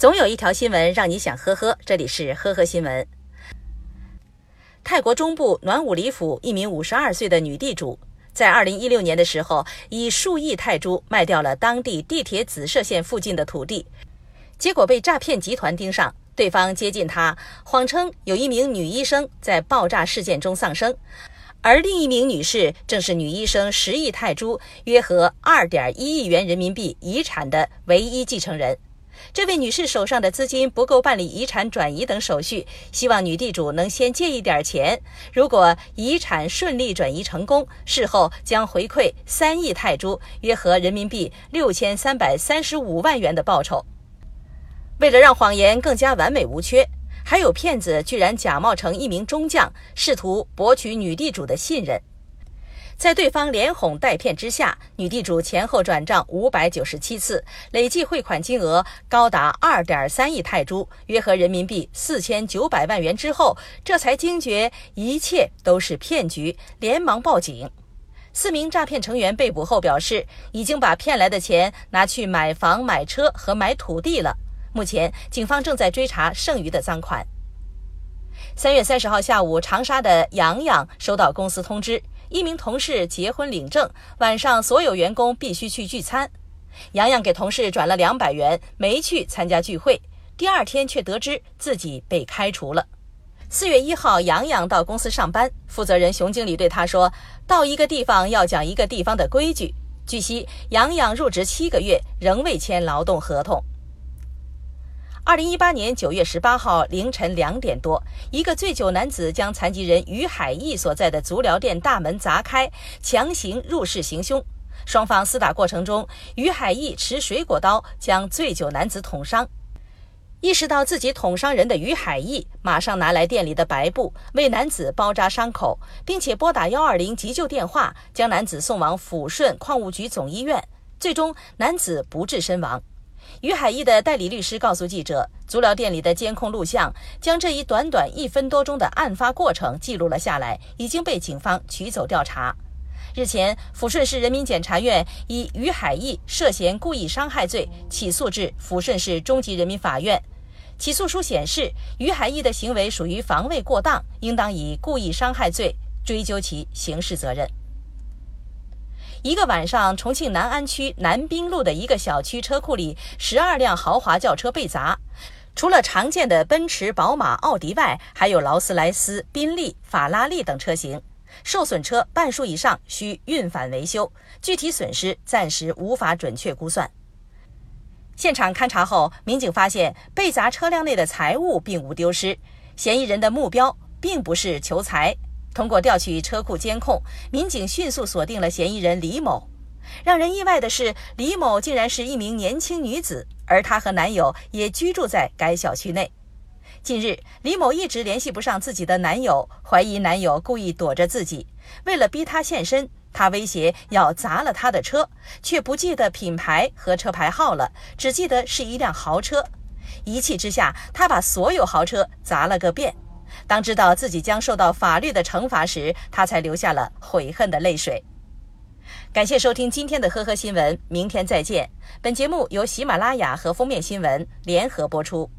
总有一条新闻让你想呵呵，这里是呵呵新闻。泰国中部暖武里府一名五十二岁的女地主，在二零一六年的时候，以数亿泰铢卖掉了当地地铁紫色线附近的土地，结果被诈骗集团盯上。对方接近她，谎称有一名女医生在爆炸事件中丧生，而另一名女士正是女医生十亿泰铢（约合二点一亿元人民币）遗产的唯一继承人。这位女士手上的资金不够办理遗产转移等手续，希望女地主能先借一点钱。如果遗产顺利转移成功，事后将回馈三亿泰铢（约合人民币六千三百三十五万元）的报酬。为了让谎言更加完美无缺，还有骗子居然假冒成一名中将，试图博取女地主的信任。在对方连哄带骗之下，女地主前后转账五百九十七次，累计汇款金额高达二点三亿泰铢，约合人民币四千九百万元之后，这才惊觉一切都是骗局，连忙报警。四名诈骗成员被捕后表示，已经把骗来的钱拿去买房、买车和买土地了。目前，警方正在追查剩余的赃款。三月三十号下午，长沙的洋洋收到公司通知，一名同事结婚领证，晚上所有员工必须去聚餐。洋洋给同事转了两百元，没去参加聚会。第二天却得知自己被开除了。四月一号，洋洋到公司上班，负责人熊经理对他说：“到一个地方要讲一个地方的规矩。”据悉，洋洋入职七个月，仍未签劳动合同。二零一八年九月十八号凌晨两点多，一个醉酒男子将残疾人于海义所在的足疗店大门砸开，强行入室行凶。双方厮打过程中，于海义持水果刀将醉酒男子捅伤。意识到自己捅伤人的于海义，马上拿来店里的白布为男子包扎伤口，并且拨打幺二零急救电话，将男子送往抚顺矿务局总医院。最终，男子不治身亡。于海义的代理律师告诉记者，足疗店里的监控录像将这一短短一分多钟的案发过程记录了下来，已经被警方取走调查。日前，抚顺市人民检察院以于海义涉嫌故意伤害罪起诉至抚顺市中级人民法院。起诉书显示，于海义的行为属于防卫过当，应当以故意伤害罪追究其刑事责任。一个晚上，重庆南安区南滨路的一个小区车库里，十二辆豪华轿车被砸。除了常见的奔驰、宝马、奥迪外，还有劳斯莱斯、宾利、法拉利等车型。受损车半数以上需运返维修，具体损失暂时无法准确估算。现场勘查后，民警发现被砸车辆内的财物并无丢失，嫌疑人的目标并不是求财。通过调取车库监控，民警迅速锁定了嫌疑人李某。让人意外的是，李某竟然是一名年轻女子，而她和男友也居住在该小区内。近日，李某一直联系不上自己的男友，怀疑男友故意躲着自己。为了逼他现身，他威胁要砸了他的车，却不记得品牌和车牌号了，只记得是一辆豪车。一气之下，他把所有豪车砸了个遍。当知道自己将受到法律的惩罚时，他才流下了悔恨的泪水。感谢收听今天的呵呵新闻，明天再见。本节目由喜马拉雅和封面新闻联合播出。